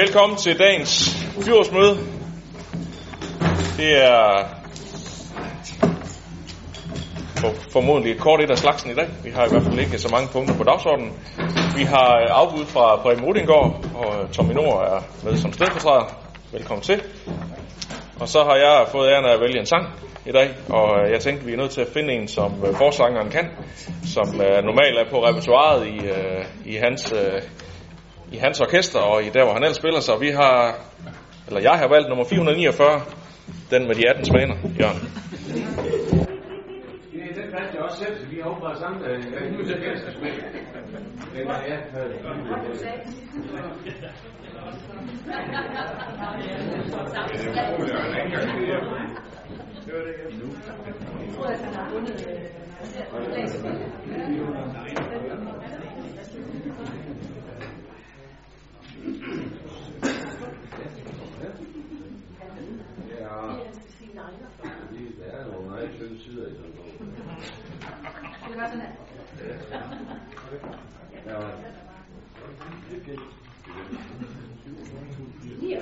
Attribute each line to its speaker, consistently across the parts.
Speaker 1: Velkommen til dagens byrådsmøde. Det er for, formodentlig et kort et af slagsen i dag. Vi har i hvert fald ikke så mange punkter på dagsordenen. Vi har øh, afbud fra Preben Rudingård, og øh, Tommy Nord er med som stedfortræder. Velkommen til. Og så har jeg fået æren af at vælge en sang i dag, og øh, jeg tænkte, vi er nødt til at finde en, som forsangeren kan, som normalt er på repertoireet i, i hans i hans orkester og i der, hvor han ellers spiller. Så vi har, eller jeg har valgt nummer 449, den med de 18 svaner, Jørgen.
Speaker 2: Ja, den fandt jeg også selv, så vi har åbenbart sammen. Jeg er ikke nødt til at ganske smæk. Den var jeg. Ja, det er nogle meget skønne sider i sådan noget. Ja.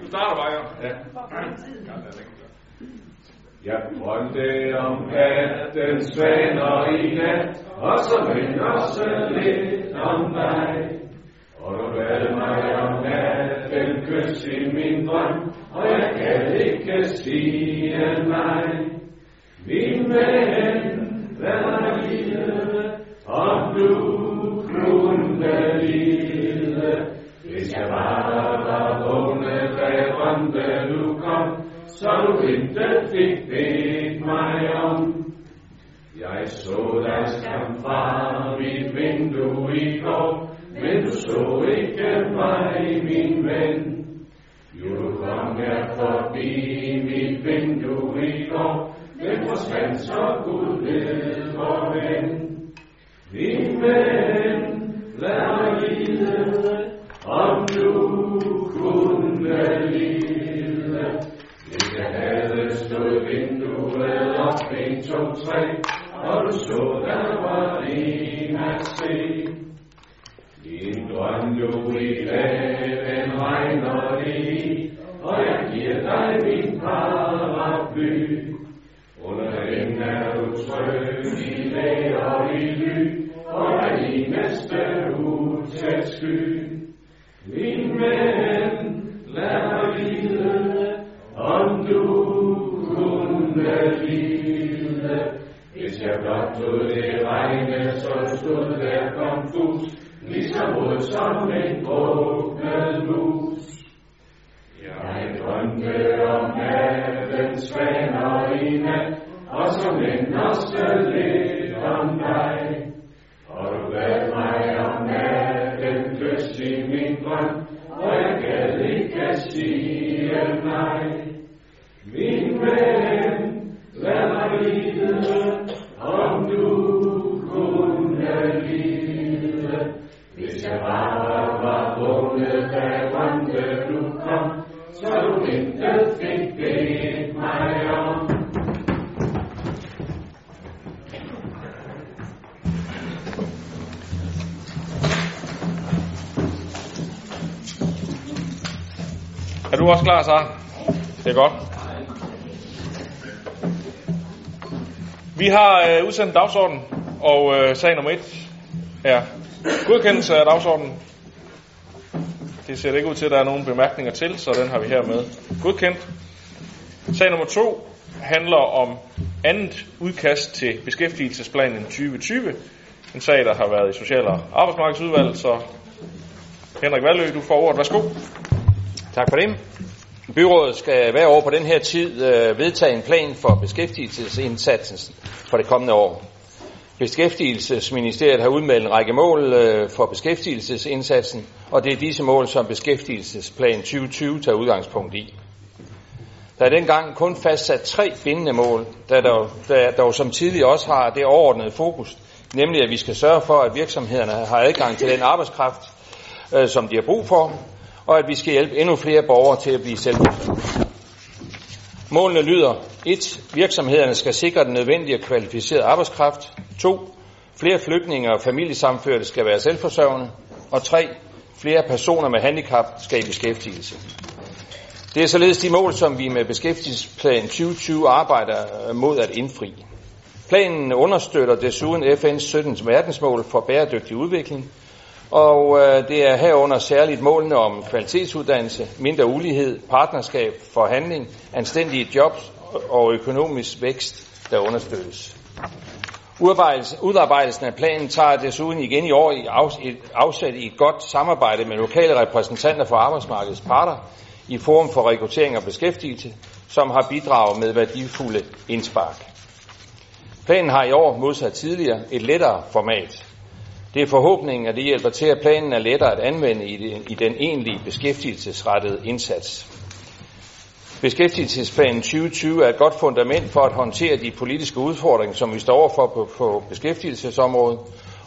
Speaker 1: Du starter bare,
Speaker 2: Ja. Jeg drømte om katten svaner i nat, og så vender også lidt om mig. Og du bad mig om natten kys i min drøm, og jeg kan ikke sige nej. Min ven, hvad er lille, om du kunne lide, hvis jeg bare var vågnet, da jeg drømte, du kom, så du ikke så Gud ved vor ven. Min ven, lad mig lide, om du kunne lide. Det kan have stået vinduet op, en, to, tre, og du så, der var en at se. Din drøm du i dag, den regner i, og jeg giver dig min paraply. Under er du i dag og i ly, og er i næste utæt sky. Min ven, lad mig vide, om du kunne lide. Hvis jeg blot lod det regne, så stod der konfus, ligesom ud som en druknet mus. Jeg drømte om natten svaner i nat, og som en også du
Speaker 1: også klar, så? Det er godt. Vi har øh, udsendt dagsordenen, og øh, sag nummer et er godkendelse af dagsordenen. Det ser det ikke ud til, at der er nogen bemærkninger til, så den har vi hermed godkendt. Sag nummer to handler om andet udkast til beskæftigelsesplanen 2020. En sag, der har været i Social- og Arbejdsmarkedsudvalget, så Henrik Valø, du får ordet. Værsgo.
Speaker 3: Tak for det. Byrådet skal hver år på den her tid øh, vedtage en plan for beskæftigelsesindsatsen for det kommende år. Beskæftigelsesministeriet har udmeldt en række mål øh, for beskæftigelsesindsatsen, og det er disse mål, som beskæftigelsesplan 2020 tager udgangspunkt i. Der er dengang kun fastsat tre bindende mål, der dog, der dog som tidligere også har det overordnede fokus, nemlig at vi skal sørge for, at virksomhederne har adgang til den arbejdskraft, øh, som de har brug for, og at vi skal hjælpe endnu flere borgere til at blive selvforsørgende. Målene lyder 1. Virksomhederne skal sikre den nødvendige kvalificerede arbejdskraft. 2. Flere flygtninge og familiesamførte skal være selvforsørgende. Og 3. Flere personer med handicap skal i beskæftigelse. Det er således de mål, som vi med beskæftigelsesplan 2020 arbejder øh, mod at indfri. Planen understøtter desuden FN's 17 verdensmål for bæredygtig udvikling, og øh, det er herunder særligt målene om kvalitetsuddannelse, mindre ulighed, partnerskab, forhandling, anstændige jobs og økonomisk vækst, der understøttes. Udarbejdelsen af planen tager desuden igen i år i afsæt i et godt samarbejde med lokale repræsentanter for arbejdsmarkedets parter i Forum for Rekruttering og Beskæftigelse, som har bidraget med værdifulde indspark. Planen har i år modsat tidligere et lettere format. Det er forhåbningen, at det hjælper til, at planen er lettere at anvende i den egentlige beskæftigelsesrettede indsats. Beskæftigelsesplanen 2020 er et godt fundament for at håndtere de politiske udfordringer, som vi står overfor på, på beskæftigelsesområdet,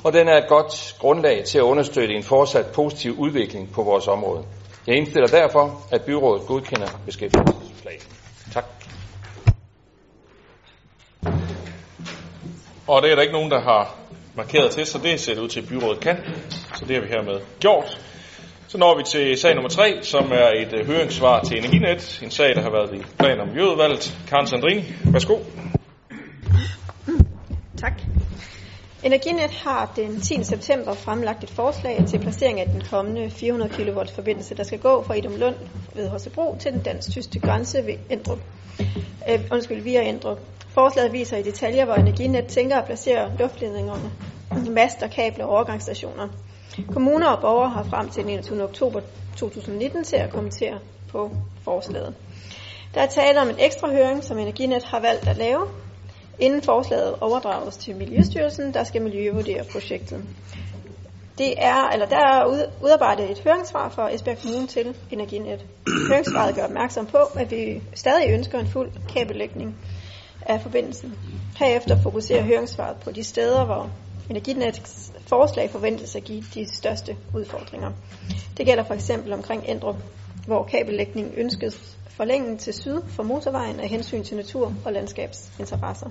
Speaker 3: og den er et godt grundlag til at understøtte en fortsat positiv udvikling på vores område. Jeg indstiller derfor, at byrådet godkender beskæftigelsesplanen. Tak.
Speaker 1: Og det er der ikke nogen, der har markeret til, så det ser det ud til, at byrådet kan. Så det har vi hermed gjort. Så når vi til sag nummer 3, som er et uh, høringssvar til Energinet. En sag, der har været i plan- om miljøudvalget. Karen Sandrini, værsgo.
Speaker 4: Tak. Energinet har den 10. september fremlagt et forslag til placering af den kommende 400 kV forbindelse, der skal gå fra Idum Lund ved Hossebro til den dansk-tyske grænse ved Endrup. Øh, undskyld, via Endrup. Forslaget viser i detaljer, hvor Energinet tænker at placere luftledningerne, master, kabler og overgangsstationer. Kommuner og borgere har frem til den 21. oktober 2019 til at kommentere på forslaget. Der er tale om en ekstra høring, som Energinet har valgt at lave, inden forslaget overdrages til Miljøstyrelsen, der skal miljøvurdere projektet. Det er, eller der er udarbejdet et høringssvar for Esbjerg Kommune til Energinet. Høringssvaret gør opmærksom på, at vi stadig ønsker en fuld kabellægning af forbindelsen. Herefter fokuserer høringssvaret på de steder, hvor Energinets forslag forventes at give de største udfordringer. Det gælder for eksempel omkring Endrup, hvor kabellægningen ønskes forlænget til syd for motorvejen af hensyn til natur- og landskabsinteresser.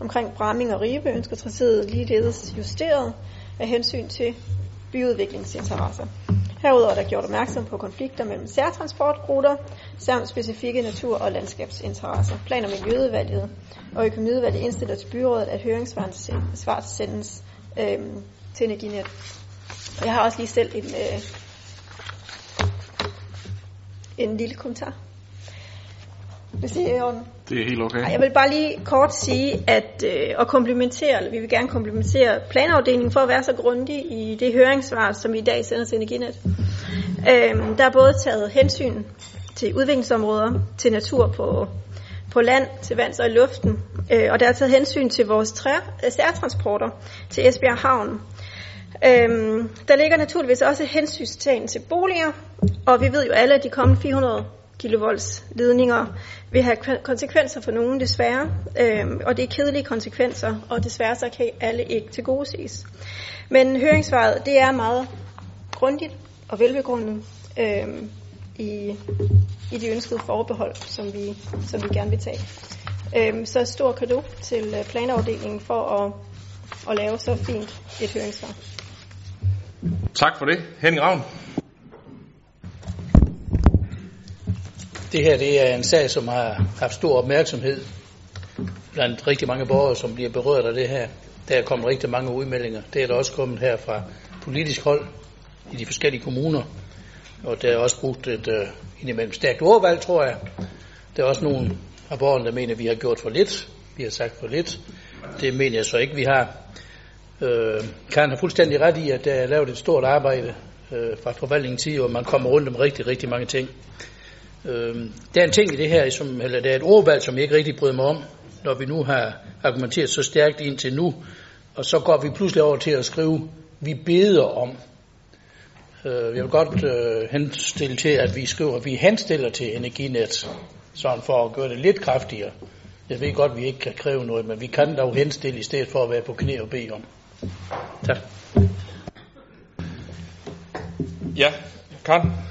Speaker 4: Omkring Bramming og Ribe ønsker tracéet ligeledes justeret af hensyn til byudviklingsinteresser. Herudover er der gjort opmærksom på konflikter mellem særtransportruter samt specifikke natur- og landskabsinteresser. Plan- og Miljøudvalget og Økonomiudvalget indstiller til byrådet, at høringssvar sendes øh, til Energinet. Jeg har også lige selv en, øh, en lille kommentar.
Speaker 1: Hvis det er orden. Det er helt okay.
Speaker 4: Jeg vil bare lige kort sige, at øh, og komplimentere, eller vi vil gerne komplimentere planafdelingen for at være så grundig i det høringssvar, som vi i dag sender til Energinet. Øh, der er både taget hensyn til udviklingsområder, til natur på, på land, til vands og i luften, øh, og der er taget hensyn til vores træ, særtransporter til Esbjerg Havn. Øhm, der ligger naturligvis også hensynstagen til boliger, og vi ved jo alle, at de kommende 400 kilovolts ledninger vil have konsekvenser for nogen desværre, øh, og det er kedelige konsekvenser, og desværre så kan alle ikke til gode ses. Men høringssvaret, det er meget grundigt og velbegrundet øh, i, i de ønskede forbehold, som vi, som vi gerne vil tage. Øh, så stor kado til øh, planafdelingen for at, at lave så fint et høringssvar.
Speaker 1: Tak for det. Henning Ravn.
Speaker 5: Det her det er en sag, som har haft stor opmærksomhed blandt rigtig mange borgere, som bliver berørt af det her. Der er kommet rigtig mange udmeldinger. Det er der også kommet her fra politisk hold i de forskellige kommuner. Og der er også brugt et uh, indimellem stærkt ordvalg, tror jeg. Der er også nogle af borgerne, der mener, at vi har gjort for lidt. Vi har sagt for lidt. Det mener jeg så ikke, vi har. Øh, Karen har fuldstændig ret i, at der er lavet et stort arbejde øh, fra forvaltningens side, og man kommer rundt om rigtig, rigtig mange ting. Øh, der er en ting i det her, som, eller der er et ordvalg, som jeg ikke rigtig bryder mig om, når vi nu har argumenteret så stærkt indtil nu, og så går vi pludselig over til at skrive, vi beder om. Øh, jeg vil godt øh, henstille til, at vi skriver, at vi henstiller til Energinet, sådan for at gøre det lidt kraftigere. Jeg ved godt, at vi ikke kan kræve noget, men vi kan dog henstille i stedet for at være på knæ og bede om. Tak.
Speaker 1: Ja, kan.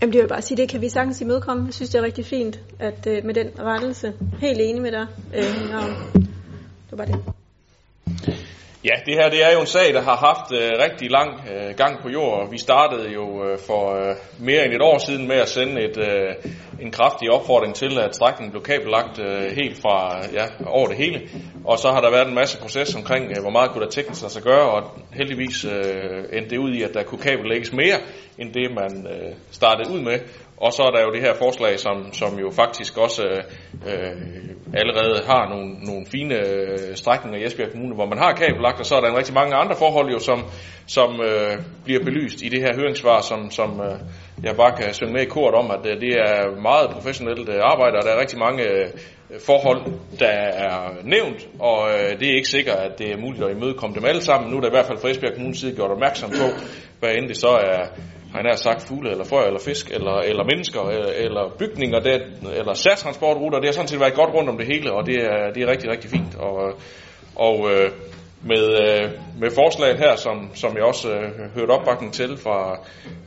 Speaker 4: Jamen det vil bare sige, det kan vi sagtens imødekomme. Jeg synes, det er rigtig fint, at øh, med den rettelse, helt enig med dig, øh, Det var det.
Speaker 1: Ja, det her det er jo en sag, der har haft øh, rigtig lang øh, gang på jord. Vi startede jo øh, for øh, mere end et år siden med at sende et, øh, en kraftig opfordring til, at strækningen blev kabellagt øh, helt fra ja, over det hele. Og så har der været en masse proces omkring, øh, hvor meget kunne der teknisk lade sig gøre, og heldigvis øh, endte det ud i, at der kunne kabellægges mere, end det man øh, startede ud med. Og så er der jo det her forslag, som, som jo faktisk også øh, allerede har nogle, nogle fine øh, strækninger i Esbjerg Kommune, hvor man har kabellagt, og så er der en rigtig mange andre forhold, jo, som, som øh, bliver belyst i det her høringssvar, som, som øh, jeg bare kan synge med i kort om, at øh, det er meget professionelt øh, arbejde, og der er rigtig mange øh, forhold, der er nævnt, og øh, det er ikke sikkert, at det er muligt at imødekomme dem alle sammen. Nu er der i hvert fald fra Esbjerg Kommunes side gjort opmærksom på, hvad end det så er har jeg sagt fugle, eller frø, eller fisk, eller, eller mennesker, eller, eller bygninger, det, eller særtransportruter. Det har sådan set været godt rundt om det hele, og det er, det er rigtig, rigtig fint. Og, øh, og øh, med, øh, med forslaget her, som, som jeg også øh, hørte opbakning til fra,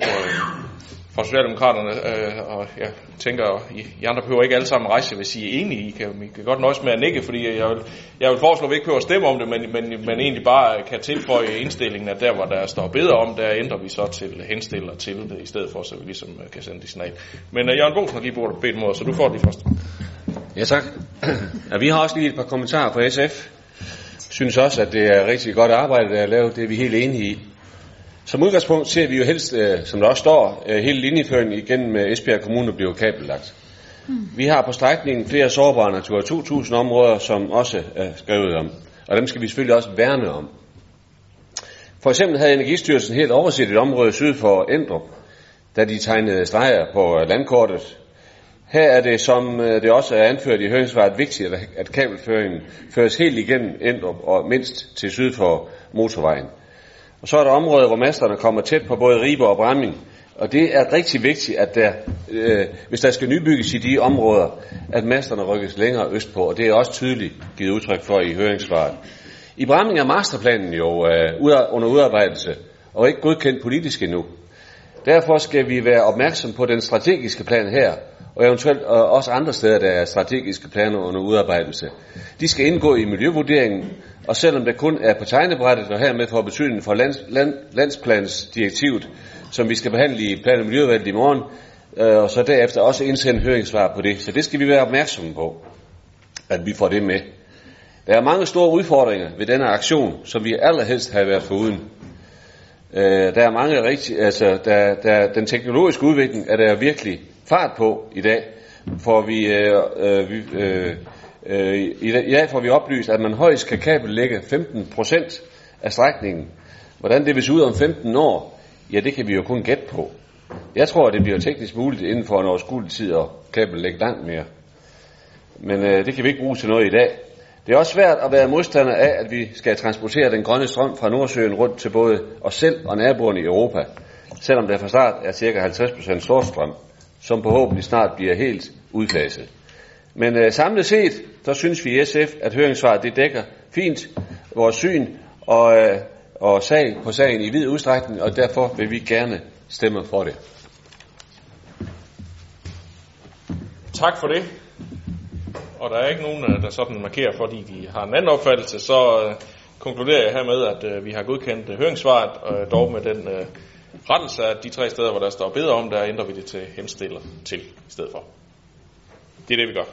Speaker 1: øh, fra Socialdemokraterne, øh, og jeg tænker, I, I andre behøver ikke alle sammen rejse, hvis I er enige. I kan, I kan godt nøjes med at nikke, fordi jeg vil, jeg vil foreslå, at vi ikke behøver at stemme om det, men, men, men egentlig bare kan tilføje indstillingen, at der, hvor der står bedre om, der ændrer vi så til henstiller til det, i stedet for, så vi ligesom øh, kan sende det signal. Men uh, Jørgen Bosen har lige bedt mod, så du får det først.
Speaker 6: Ja, tak. Ja, vi har også lige et par kommentarer fra SF. Synes også, at det er rigtig godt arbejde, der er lavet. Det er vi helt enige i. Som udgangspunkt ser vi jo helst, øh, som der også står, øh, hele linjeføringen igennem øh, Esbjerg Kommune bliver kabellagt. Mm. Vi har på strækningen flere sårbare Natura 2000 områder, som også er skrevet om. Og dem skal vi selvfølgelig også værne om. For eksempel havde Energistyrelsen helt overset et område syd for Endrup, da de tegnede streger på landkortet. Her er det, som det også er anført i høringssvaret, vigtigt, at kabelføringen føres helt igennem Endrup og mindst til syd for motorvejen. Og så er der områder, hvor masterne kommer tæt på både Ribe og Bramming. Og det er rigtig vigtigt, at der, øh, hvis der skal nybygges i de områder, at masterne rykkes længere østpå. Og det er også tydeligt givet udtryk for i høringssvaret. I Bramming er masterplanen jo øh, under udarbejdelse og ikke godkendt politisk endnu. Derfor skal vi være opmærksom på den strategiske plan her, og eventuelt øh, også andre steder, der er strategiske planer under udarbejdelse. De skal indgå i miljøvurderingen, og selvom det kun er på tegnebrættet og hermed får betydning for lands, land, landsplansdirektivet, som vi skal behandle i plan- og miljøvalget i morgen, øh, og så derefter også indsende høringssvar på det. Så det skal vi være opmærksomme på, at vi får det med. Der er mange store udfordringer ved denne aktion, som vi allerhelst har været foruden. Øh, der er mange rigtig, altså der, der, den teknologiske udvikling er der virkelig fart på i dag, for vi, øh, øh, vi øh, øh, i, dag får vi oplyst, at man højst kan kabellægge 15% af strækningen. Hvordan det vil se ud om 15 år, ja det kan vi jo kun gætte på. Jeg tror, at det bliver teknisk muligt inden for en overskuelig tid at kabellægge langt mere. Men øh, det kan vi ikke bruge til noget i dag. Det er også svært at være modstander af, at vi skal transportere den grønne strøm fra Nordsøen rundt til både os selv og naboerne i Europa, selvom der fra start er ca. 50% storstrøm, som forhåbentlig snart bliver helt udfaset. Men øh, samlet set, så synes vi i SF, at høringssvaret det dækker fint vores syn og, øh, og sag på sagen i vid udstrækning, og derfor vil vi gerne stemme for det.
Speaker 1: Tak for det. Og der er ikke nogen, øh, der sådan markerer, fordi de har en anden opfattelse, så øh, konkluderer jeg hermed, at øh, vi har godkendt øh, høringssvaret, og øh, dog med den øh, rettelse af de tre steder, hvor der står bedre om, der ændrer vi det til henstiller til i stedet for. Det er det, vi gør.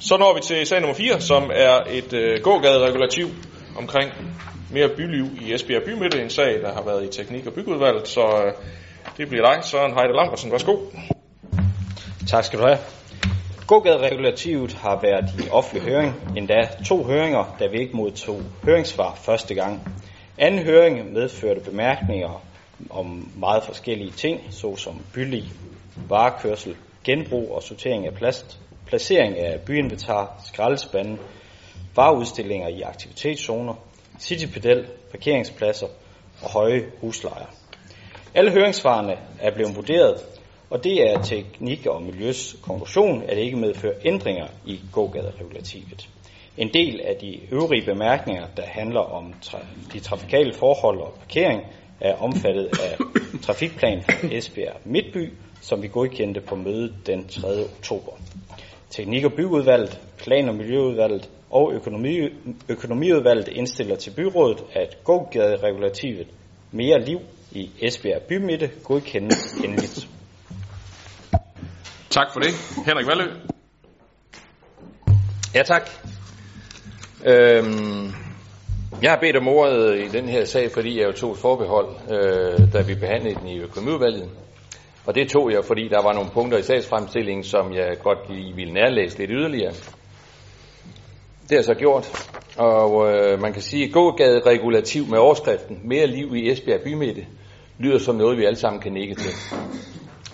Speaker 1: Så når vi til sag nummer 4, som er et øh, gågaderegulativ omkring mere byliv i Esbjerg Bymidte. En sag, der har været i teknik- og byggeudvalget, så øh, det bliver dig, Søren Heide Lambertsen. Værsgo.
Speaker 7: Tak skal du have. Gågaderegulativet har været i offentlig høring, endda to høringer, da vi ikke modtog høringssvar første gang. Anden høring medførte bemærkninger om meget forskellige ting, såsom bylig, varekørsel, genbrug og sortering af plast, placering af byinventar, skraldespande, vareudstillinger i aktivitetszoner, citypedel, parkeringspladser og høje huslejer. Alle høringssvarene er blevet vurderet, og det er teknik og miljøs konklusion, at det ikke medfører ændringer i gågaderegulativet. En del af de øvrige bemærkninger, der handler om tra- de trafikale forhold og parkering, er omfattet af trafikplan for Esbjerg Midtby, som vi godkendte på mødet den 3. oktober. Teknik- og byggeudvalget, plan- og miljøudvalget og økonomi, økonomiudvalget indstiller til byrådet, at gågaderegulativet mere liv i Esbjerg Bymidte godkendes endeligt.
Speaker 1: Tak for det. Henrik Valø.
Speaker 3: Ja, tak. Øhm, jeg har bedt om ordet i den her sag, fordi jeg jo tog et forbehold, øh, da vi behandlede den i økonomiudvalget. Og det tog jeg, fordi der var nogle punkter i sagsfremstillingen, som jeg godt lige ville nærlæse lidt yderligere. Det har jeg så gjort. Og øh, man kan sige, at gågade regulativ med overskriften Mere liv i Esbjerg bymidte lyder som noget, vi alle sammen kan nikke til.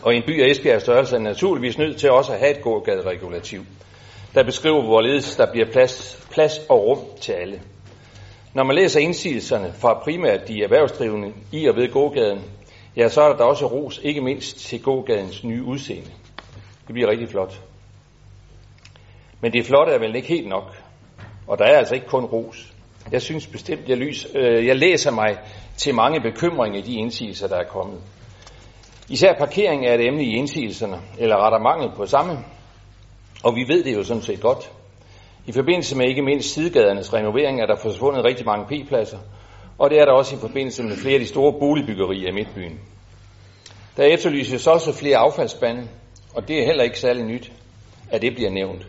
Speaker 3: Og i en by af Esbjerg størrelse er naturligvis nødt til også at have et gågade regulativ, der beskriver, hvorledes der bliver plads, plads og rum til alle. Når man læser indsigelserne fra primært de erhvervsdrivende i og ved gågaden, ja, så er der også ros, ikke mindst til gågadens nye udseende. Det bliver rigtig flot. Men det flotte er vel ikke helt nok. Og der er altså ikke kun ros. Jeg synes bestemt, jeg, lys, øh, jeg læser mig til mange bekymringer i de indsigelser, der er kommet. Især parkering er et emne i indsigelserne, eller retter mangel på samme. Og vi ved det jo sådan set godt. I forbindelse med ikke mindst sidegadernes renovering er der forsvundet rigtig mange P-pladser, og det er der også i forbindelse med flere af de store boligbyggerier i Midtbyen. Der efterlyses også flere affaldsspande, og det er heller ikke særlig nyt, at det bliver nævnt.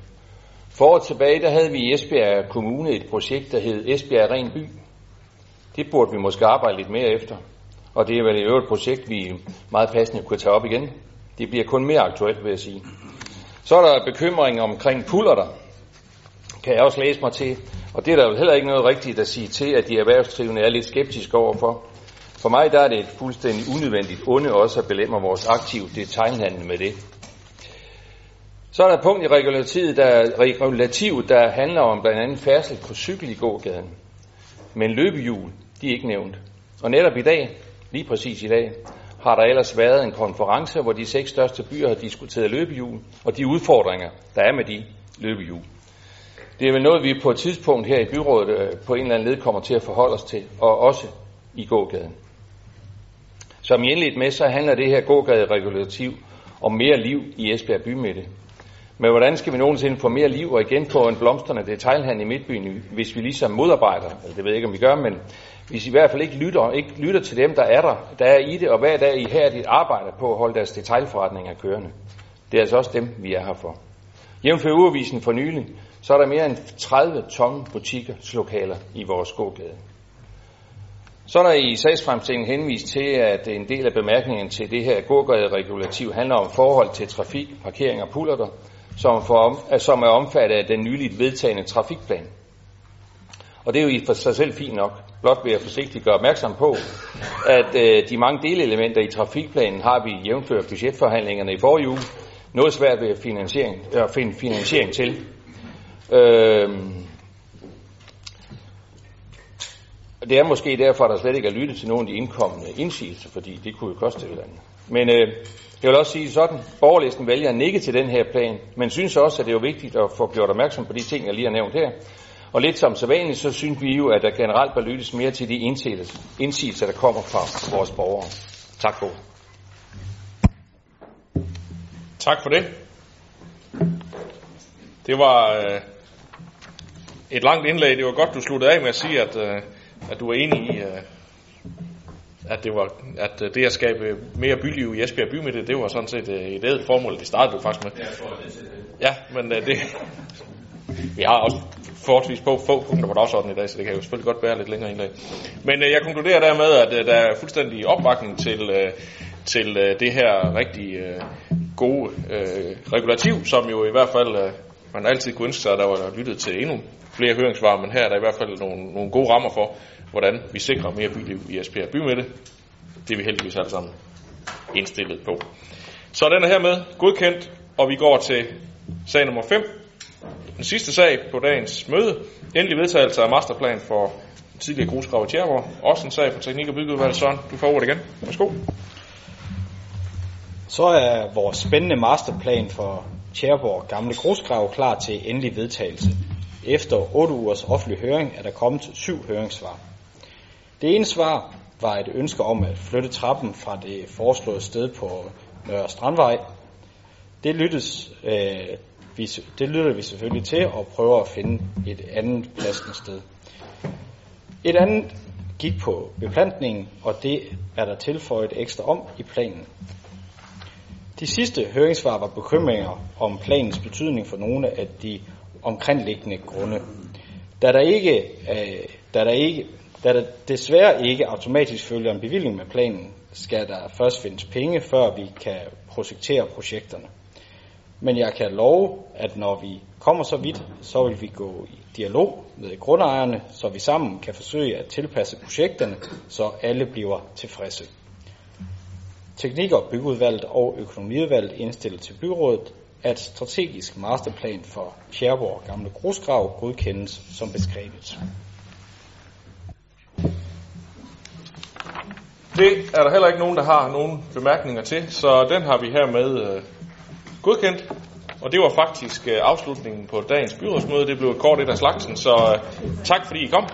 Speaker 3: For tilbage, der havde vi i Esbjerg Kommune et projekt, der hed Esbjerg Ren By. Det burde vi måske arbejde lidt mere efter. Og det er vel i øvrigt et projekt, vi meget passende kunne tage op igen. Det bliver kun mere aktuelt, vil jeg sige. Så er der bekymring omkring pullerter, kan jeg også læse mig til. Og det er der vel heller ikke noget rigtigt at sige til, at de erhvervsdrivende er lidt skeptiske overfor. For mig der er det et fuldstændig unødvendigt onde også at belemmer vores aktiv detaljhandel med det. Så er der et punkt i regulativet, der, regulativet, der handler om blandt andet færdsel på cykel i gågaden. Men løbehjul, de er ikke nævnt. Og netop i dag, lige præcis i dag, har der ellers været en konference, hvor de seks største byer har diskuteret løbehjul, og de udfordringer, der er med de løbehjul. Det er vel noget, vi på et tidspunkt her i byrådet øh, på en eller anden led kommer til at forholde os til, og også i gågaden. Som I indledt med, så handler det her gågade-regulativ om mere liv i Esbjerg bymidte. Men hvordan skal vi nogensinde få mere liv og igen på en blomstrende detaljhandel i Midtbyen, hvis vi ligesom modarbejder, eller det ved jeg ikke, om vi gør, men hvis I i hvert fald ikke lytter, ikke lytter til dem, der er der, der er i det, og hver dag I her dit arbejder på at holde deres detaljforretninger kørende. Det er altså også dem, vi er her for. Jævnfør urevisen for nylig, så er der mere end 30 tomme butikker, i vores gågade. Så er der i sagsfremstillingen henvist til, at en del af bemærkningen til det her gågade-regulativ handler om forhold til trafik, parkering og pullerter, som, for, som er omfattet af den nyligt vedtagende trafikplan. Og det er jo i for sig selv fint nok. Blot vil jeg forsigtigt gøre opmærksom på, at øh, de mange delelementer i trafikplanen har vi jævnført budgetforhandlingerne i forrige uge noget svært ved at, finansiering, at finde finansiering til. Øh, det er måske derfor, at der slet ikke er lyttet til nogle af de indkommende indsigelser, fordi det kunne jo koste et eller andet. Men øh, jeg vil også sige sådan, borgerlisten vælger at nikke til den her plan, men synes også, at det er jo vigtigt at få gjort opmærksom på de ting, jeg lige har nævnt her. Og lidt som sædvanligt, så synes vi jo, at der generelt bør lyttes mere til de indsigelser, der kommer fra vores borgere. Tak for
Speaker 1: Tak for det. Det var øh, et langt indlæg. Det var godt, du sluttede af med at sige, at, øh, at du er enig i, øh, at det var at det at skabe mere byliv i Esbjerg Bymidte, det var sådan set et ædet formål. Det startede du faktisk med. Ja, men det, vi har også forholdsvis på få punkter på dagsordenen i dag, så det kan jo selvfølgelig godt være lidt længere indlæg. Men øh, jeg konkluderer dermed, at øh, der er fuldstændig opbakning til, øh, til øh, det her rigtig øh, gode øh, regulativ, som jo i hvert fald øh, man altid kunne ønske sig, at der var lyttet til endnu flere høringssvar, men her er der i hvert fald nogle, nogle gode rammer for, hvordan vi sikrer mere byliv i Esbjerg Bymidte. Det er vi heldigvis alle sammen indstillet på. Så den er hermed godkendt, og vi går til sag nummer 5. Den sidste sag på dagens møde. Endelig vedtagelse af masterplan for tidligere grusgrav i Tjerborg. Også en sag for Teknik- og Byggeudvalget. Søren, du får ordet igen. Værsgo.
Speaker 7: Så er vores spændende masterplan for Tjerborg Gamle Grusgrav klar til endelig vedtagelse. Efter 8 ugers offentlig høring er der kommet syv høringssvar. Det ene svar var et ønske om at flytte trappen fra det foreslåede sted på Nørre Strandvej. Det lyttes øh, vi, det lytter vi selvfølgelig til og prøver at finde et andet passende sted. Et andet gik på beplantningen, og det er der tilføjet ekstra om i planen. De sidste høringssvar var bekymringer om planens betydning for nogle af de omkringliggende grunde. Da der ikke, øh, da der ikke da der desværre ikke automatisk følger en bevilling med planen, skal der først findes penge, før vi kan projektere projekterne. Men jeg kan love, at når vi kommer så vidt, så vil vi gå i dialog med grundejerne, så vi sammen kan forsøge at tilpasse projekterne, så alle bliver tilfredse. Teknik- og byggeudvalget og økonomiudvalget indstiller til byrådet, at strategisk masterplan for Fjerborg Gamle Grusgrav godkendes som beskrevet.
Speaker 1: Det er der heller ikke nogen, der har nogen bemærkninger til, så den har vi hermed øh, godkendt. Og det var faktisk øh, afslutningen på dagens byrådsmøde. Det blev et kort et af slagsen, så øh, tak fordi I kom.